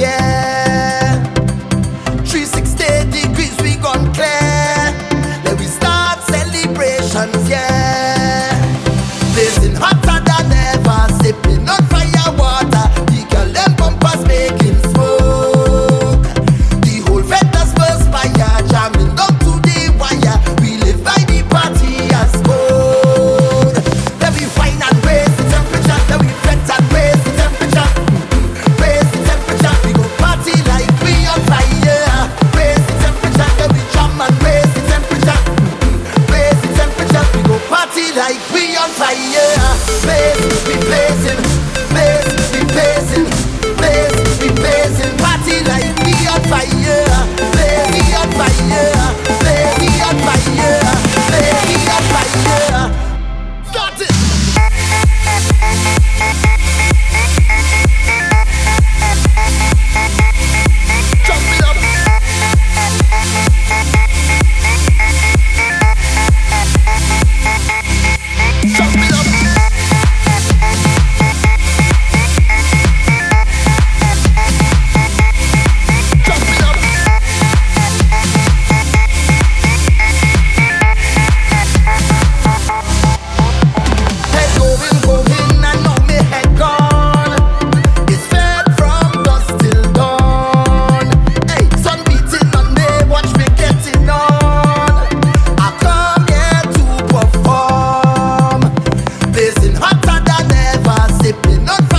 yeah. 360 degrees, we gone clear. Let we start celebrations, yeah. Blazing hot. space, replacing sipping hotter than ever, sipping. Not